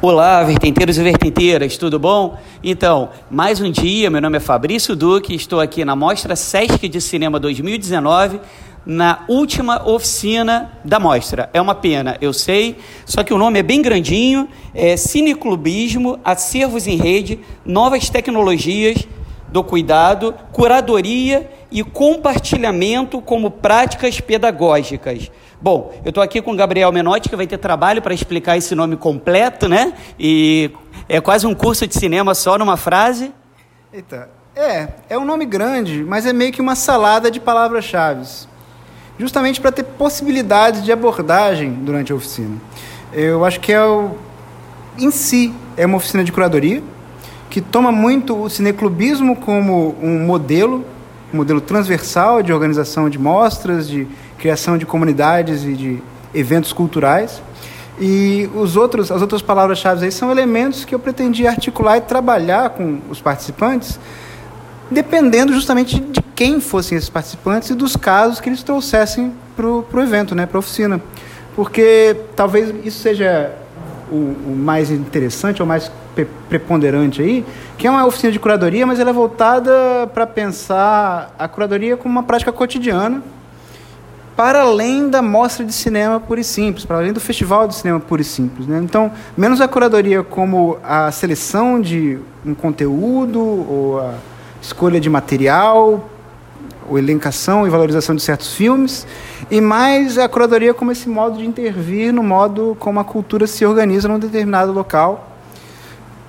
Olá, vertenteiros e vertenteiras, tudo bom? Então, mais um dia, meu nome é Fabrício Duque, estou aqui na Mostra Sesc de Cinema 2019, na última oficina da mostra. É uma pena, eu sei, só que o nome é bem grandinho, é Cineclubismo, Acervos em Rede, Novas Tecnologias do Cuidado, Curadoria e Compartilhamento como Práticas Pedagógicas. Bom, eu estou aqui com o Gabriel Menotti, que vai ter trabalho para explicar esse nome completo, né? E é quase um curso de cinema só numa frase. Eita, é, é um nome grande, mas é meio que uma salada de palavras-chave, justamente para ter possibilidades de abordagem durante a oficina. Eu acho que é o, em si é uma oficina de curadoria que toma muito o cineclubismo como um modelo, um modelo transversal de organização de mostras, de criação de comunidades e de eventos culturais. E os outros, as outras palavras-chave aí são elementos que eu pretendi articular e trabalhar com os participantes, dependendo justamente de quem fossem esses participantes e dos casos que eles trouxessem para o evento, né, para a oficina. Porque talvez isso seja o, o mais interessante ou mais preponderante aí, que é uma oficina de curadoria, mas ela é voltada para pensar a curadoria como uma prática cotidiana para além da mostra de cinema pura e simples, para além do festival de cinema pura e simples. Né? Então, menos a curadoria como a seleção de um conteúdo ou a escolha de material, ou elencação e valorização de certos filmes, e mais a curadoria como esse modo de intervir no modo como a cultura se organiza num determinado local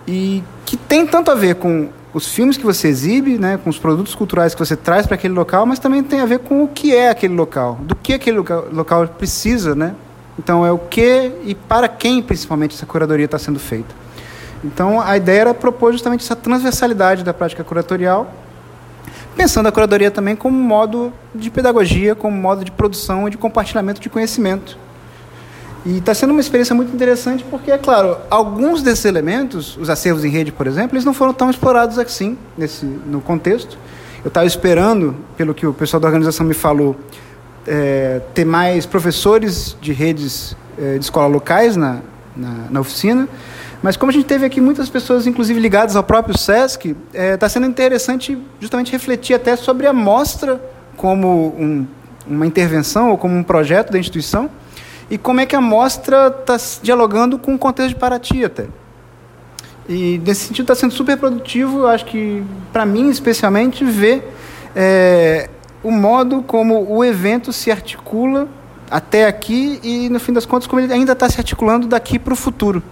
e que tem tanto a ver com os filmes que você exibe, né, com os produtos culturais que você traz para aquele local, mas também tem a ver com o que é aquele local, do que aquele local, local precisa, né? Então é o que e para quem principalmente essa curadoria está sendo feita. Então a ideia era propor justamente essa transversalidade da prática curatorial, pensando a curadoria também como modo de pedagogia, como modo de produção e de compartilhamento de conhecimento e está sendo uma experiência muito interessante porque, é claro, alguns desses elementos, os acervos em rede, por exemplo, eles não foram tão explorados assim nesse, no contexto. Eu estava esperando, pelo que o pessoal da organização me falou, é, ter mais professores de redes é, de escola locais na, na, na, oficina. Mas como a gente teve aqui muitas pessoas, inclusive ligadas ao próprio SESC, está é, tá sendo interessante justamente refletir até sobre a mostra como um, uma intervenção ou como um projeto da instituição e como é que a mostra está dialogando com o contexto de Paraty até. E nesse sentido está sendo super produtivo, acho que para mim especialmente ver é, o modo como o evento se articula até aqui e no fim das contas como ele ainda está se articulando daqui para o futuro.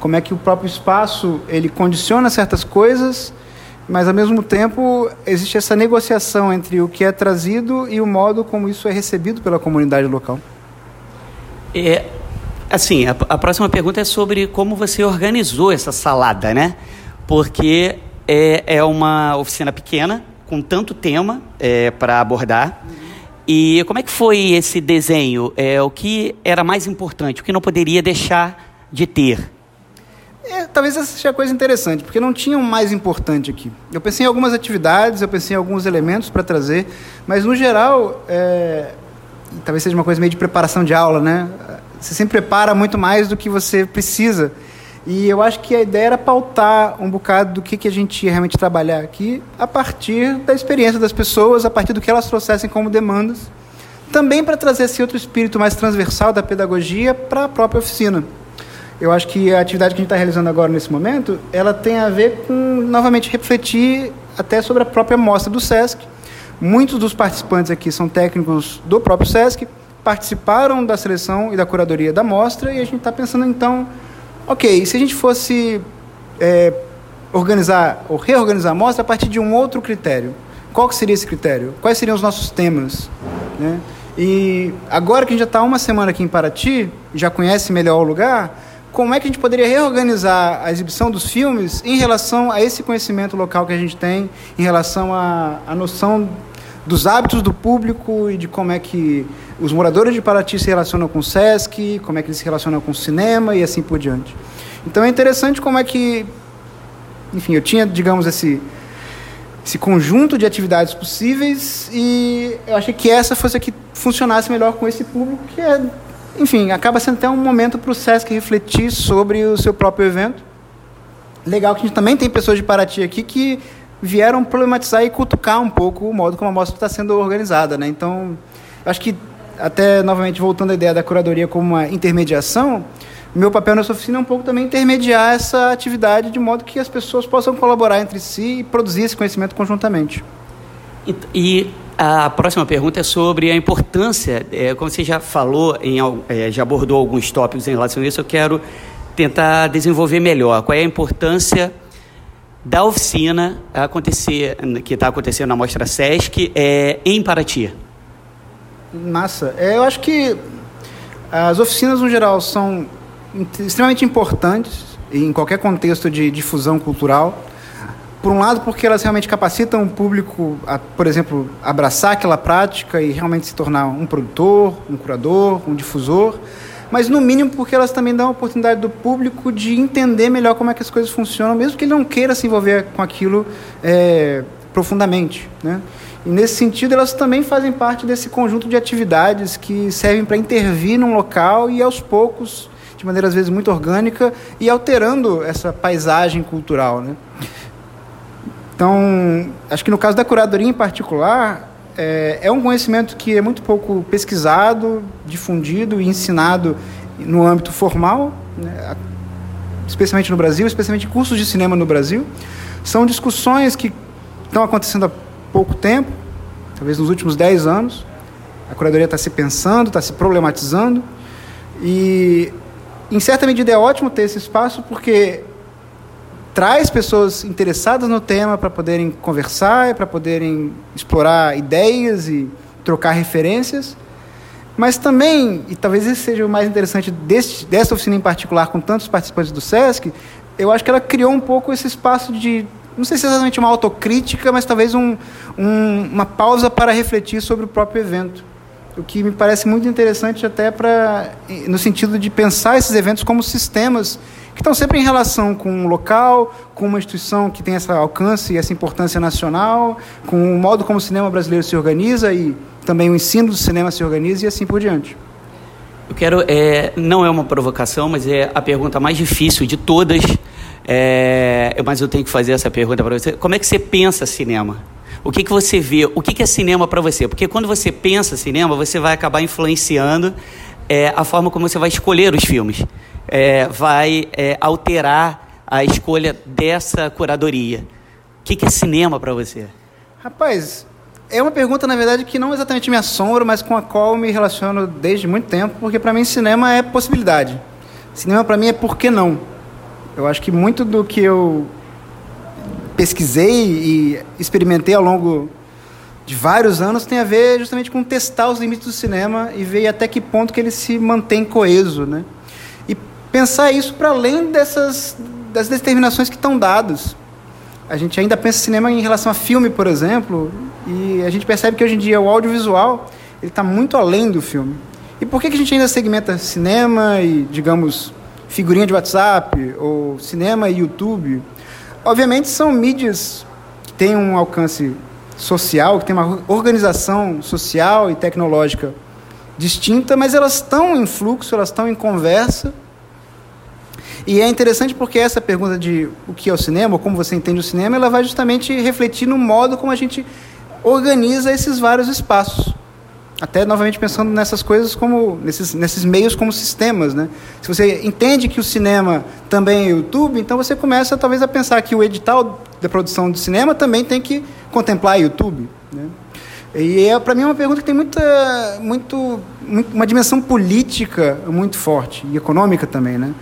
Como é que o próprio espaço ele condiciona certas coisas, mas ao mesmo tempo existe essa negociação entre o que é trazido e o modo como isso é recebido pela comunidade local. É, assim, a, a, próxima pergunta é sobre como você organizou essa salada, né? Porque é, é uma oficina pequena, com tanto tema é, para abordar. E como é que foi esse desenho? É, o que era mais importante? O que não poderia deixar de ter? É, talvez essa seja a coisa interessante, porque não tinha um mais importante aqui. Eu pensei em algumas atividades, eu pensei em alguns elementos para trazer, mas no geral, é, talvez seja uma coisa meio de preparação de aula, né? Você sempre prepara muito mais do que você precisa. E eu acho que a ideia era pautar um bocado do que, que a gente ia realmente trabalhar aqui a partir da experiência das pessoas, a partir do que elas trouxessem como demandas. Também para trazer esse outro espírito mais transversal da pedagogia para a própria oficina. Eu acho que a atividade que a gente está realizando agora nesse momento, ela tem a ver com, novamente, refletir até sobre a própria mostra do SESC, Muitos dos participantes aqui são técnicos do próprio SESC, participaram da seleção e da curadoria da mostra, e a gente está pensando então, ok, se a gente fosse é, organizar ou reorganizar a mostra a partir de um outro critério, qual que seria esse critério? Quais seriam os nossos temas? Né? E agora que a gente já está uma semana aqui em Paraty, já conhece melhor o lugar, como é que a gente poderia reorganizar a exibição dos filmes em relação a esse conhecimento local que a gente tem, em relação à, à noção dos hábitos do público e de como é que os moradores de Paraty se relacionam com o SESC, como é que eles se relacionam com o cinema e assim por diante. Então é interessante como é que, enfim, eu tinha, digamos, esse, esse conjunto de atividades possíveis e eu achei que essa fosse a que funcionasse melhor com esse público, que é enfim, acaba sendo até um momento para o SESC refletir sobre o seu próprio evento. Legal que a gente também tem pessoas de Paraty aqui que vieram problematizar e cutucar um pouco o modo como a mostra está sendo organizada. Né? Então, acho que, até novamente voltando à ideia da curadoria como uma intermediação, meu papel nessa oficina é um pouco também intermediar essa atividade de modo que as pessoas possam colaborar entre si e produzir esse conhecimento conjuntamente. E, e a próxima pergunta é sobre a importância, é, como você já falou, em, é, já abordou alguns tópicos em relação a isso, eu quero tentar desenvolver melhor. Qual é a importância da oficina acontecer, que está acontecendo na Mostra Sesc é, em Paraty? Massa. É, eu acho que as oficinas, no geral, são extremamente importantes em qualquer contexto de difusão cultural. Por um lado, porque elas realmente capacitam o público a, por exemplo, abraçar aquela prática e realmente se tornar um produtor, um curador, um difusor. Mas, no mínimo, porque elas também dão a oportunidade do público de entender melhor como é que as coisas funcionam, mesmo que ele não queira se envolver com aquilo é, profundamente. Né? E, nesse sentido, elas também fazem parte desse conjunto de atividades que servem para intervir num local e, aos poucos, de maneira às vezes muito orgânica, e alterando essa paisagem cultural. Né? Então, acho que no caso da curadoria em particular, é, é um conhecimento que é muito pouco pesquisado, difundido e ensinado no âmbito formal, né, especialmente no Brasil, especialmente cursos de cinema no Brasil. São discussões que estão acontecendo há pouco tempo, talvez nos últimos 10 anos. A curadoria está se pensando, está se problematizando. E, em certa medida, é ótimo ter esse espaço, porque traz pessoas interessadas no tema para poderem conversar, para poderem explorar ideias e trocar referências. Mas também, e talvez esse seja o mais interessante deste, dessa oficina em particular, com tantos participantes do SESC, eu acho que ela criou um pouco esse espaço de, não sei se é exatamente uma autocrítica, mas talvez um, um, uma pausa para refletir sobre o próprio evento. O que me parece muito interessante até para, no sentido de pensar esses eventos como sistemas que estão sempre em relação com um local, com uma instituição que tem esse alcance e essa importância nacional, com o modo como o cinema brasileiro se organiza e também o ensino do cinema se organiza e assim por diante. Eu quero, é, não é uma provocação, mas é a pergunta mais difícil de todas, é, mas eu tenho que fazer essa pergunta para você. Como é que você pensa cinema? O que, que você vê? O que, que é cinema para você? Porque quando você pensa cinema, você vai acabar influenciando é, a forma como você vai escolher os filmes é, vai é, alterar a escolha dessa curadoria? O que, que é cinema para você? Rapaz, é uma pergunta, na verdade, que não exatamente me assombra, mas com a qual me relaciono desde muito tempo, porque para mim cinema é possibilidade. Cinema para mim é por que não. Eu acho que muito do que eu pesquisei e experimentei ao longo de vários anos tem a ver justamente com testar os limites do cinema e ver até que ponto que ele se mantém coeso, né? pensar isso para além dessas das determinações que estão dadas. A gente ainda pensa cinema em relação a filme, por exemplo, e a gente percebe que hoje em dia o audiovisual ele está muito além do filme. E por que, que a gente ainda segmenta cinema e, digamos, figurinha de WhatsApp, ou cinema e YouTube? Obviamente são mídias que têm um alcance social, que têm uma organização social e tecnológica distinta, mas elas estão em fluxo, elas estão em conversa e é interessante porque essa pergunta de o que é o cinema, ou como você entende o cinema, ela vai justamente refletir no modo como a gente organiza esses vários espaços. Até novamente pensando nessas coisas como nesses, nesses meios como sistemas, né? Se você entende que o cinema também é YouTube, então você começa talvez a pensar que o edital da produção de cinema também tem que contemplar YouTube, né? E é, para mim é uma pergunta que tem muita, muito, uma dimensão política muito forte e econômica também, né?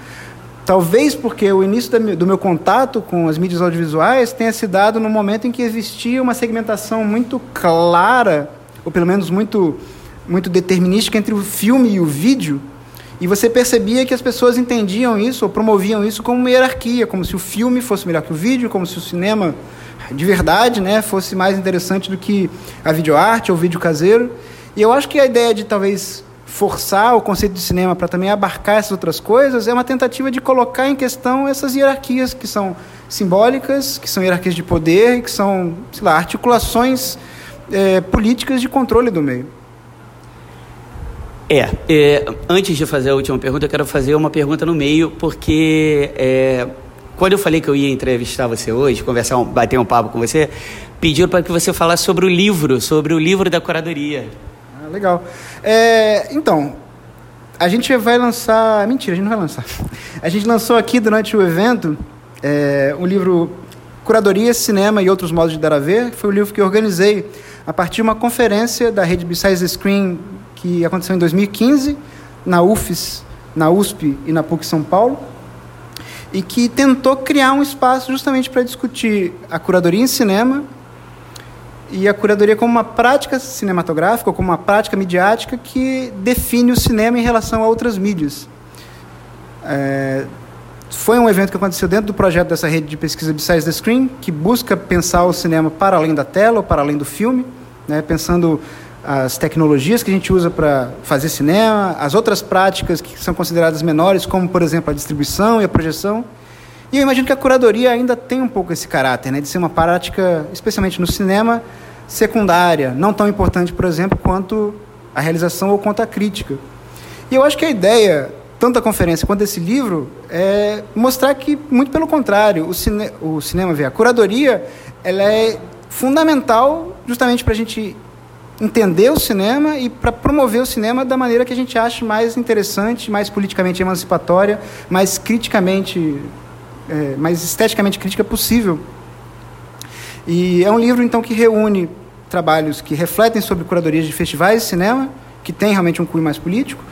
Talvez porque o início do meu contato com as mídias audiovisuais tenha se dado no momento em que existia uma segmentação muito clara, ou pelo menos muito, muito determinística, entre o filme e o vídeo. E você percebia que as pessoas entendiam isso, ou promoviam isso como uma hierarquia, como se o filme fosse melhor que o vídeo, como se o cinema de verdade né, fosse mais interessante do que a videoarte ou o vídeo caseiro. E eu acho que a ideia de talvez forçar o conceito de cinema para também abarcar essas outras coisas é uma tentativa de colocar em questão essas hierarquias que são simbólicas, que são hierarquias de poder, que são, sei lá, articulações é, políticas de controle do meio. É, é, antes de fazer a última pergunta, eu quero fazer uma pergunta no meio, porque é, quando eu falei que eu ia entrevistar você hoje, conversar, um, bater um papo com você, pediram para que você falasse sobre o livro, sobre o livro da curadoria. Ah, legal. É, então, a gente vai lançar. Mentira, a gente não vai lançar. A gente lançou aqui durante o evento é, um livro Curadoria, Cinema e Outros Modos de Dar a Ver, que foi o livro que eu organizei a partir de uma conferência da rede Besides Screen que aconteceu em 2015 na UFES, na USP e na PUC São Paulo, e que tentou criar um espaço justamente para discutir a curadoria em cinema e a curadoria como uma prática cinematográfica, ou como uma prática midiática que define o cinema em relação a outras mídias. É, foi um evento que aconteceu dentro do projeto dessa rede de pesquisa Besides the Screen, que busca pensar o cinema para além da tela ou para além do filme, né, pensando as tecnologias que a gente usa para fazer cinema, as outras práticas que são consideradas menores, como, por exemplo, a distribuição e a projeção. E eu imagino que a curadoria ainda tem um pouco esse caráter, né, de ser uma prática, especialmente no cinema, secundária, não tão importante, por exemplo, quanto a realização ou quanto a crítica. E eu acho que a ideia, tanto da conferência quanto desse livro, é mostrar que, muito pelo contrário, o, cine, o cinema, a curadoria, ela é fundamental justamente para a gente entender o cinema e para promover o cinema da maneira que a gente acha mais interessante, mais politicamente emancipatória, mais criticamente, é, mais esteticamente crítica possível. E é um livro então que reúne trabalhos que refletem sobre curadorias de festivais de cinema, que tem realmente um cunho mais político,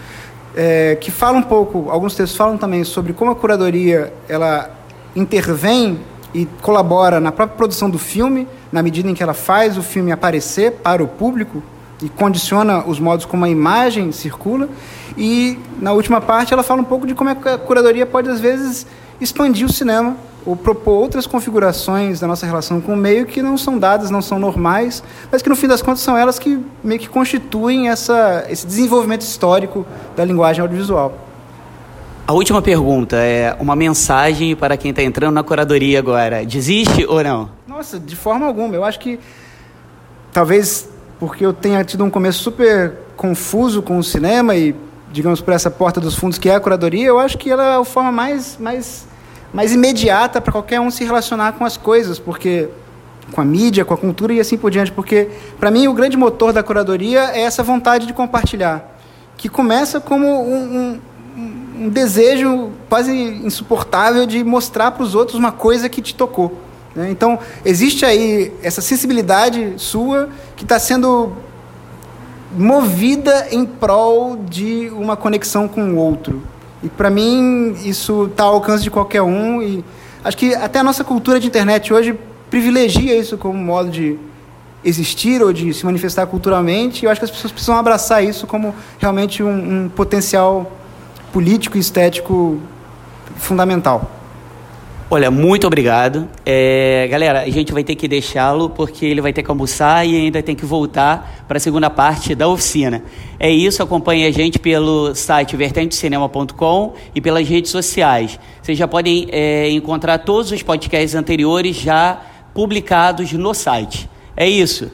é, que fala um pouco, alguns textos falam também sobre como a curadoria ela intervém e colabora na própria produção do filme, na medida em que ela faz o filme aparecer para o público e condiciona os modos como a imagem circula. E na última parte ela fala um pouco de como a curadoria pode às vezes expandir o cinema ou propor outras configurações da nossa relação com o meio que não são dadas, não são normais, mas que no fim das contas são elas que meio que constituem essa, esse desenvolvimento histórico da linguagem audiovisual. A última pergunta é uma mensagem para quem está entrando na curadoria agora. Desiste ou não? Nossa, de forma alguma. Eu acho que talvez porque eu tenha tido um começo super confuso com o cinema e, digamos, por essa porta dos fundos que é a curadoria, eu acho que ela é a forma mais, mais, mais imediata para qualquer um se relacionar com as coisas, porque com a mídia, com a cultura e assim por diante, porque para mim o grande motor da curadoria é essa vontade de compartilhar, que começa como um, um um desejo quase insuportável de mostrar para os outros uma coisa que te tocou. Né? Então, existe aí essa sensibilidade sua que está sendo movida em prol de uma conexão com o outro. E para mim, isso está ao alcance de qualquer um. E acho que até a nossa cultura de internet hoje privilegia isso como modo de existir ou de se manifestar culturalmente. E eu acho que as pessoas precisam abraçar isso como realmente um, um potencial político e estético fundamental. Olha, muito obrigado. É, galera, a gente vai ter que deixá-lo porque ele vai ter que almoçar e ainda tem que voltar para a segunda parte da oficina. É isso, acompanhe a gente pelo site vertentecinema.com e pelas redes sociais. Vocês já podem é, encontrar todos os podcasts anteriores já publicados no site. É isso.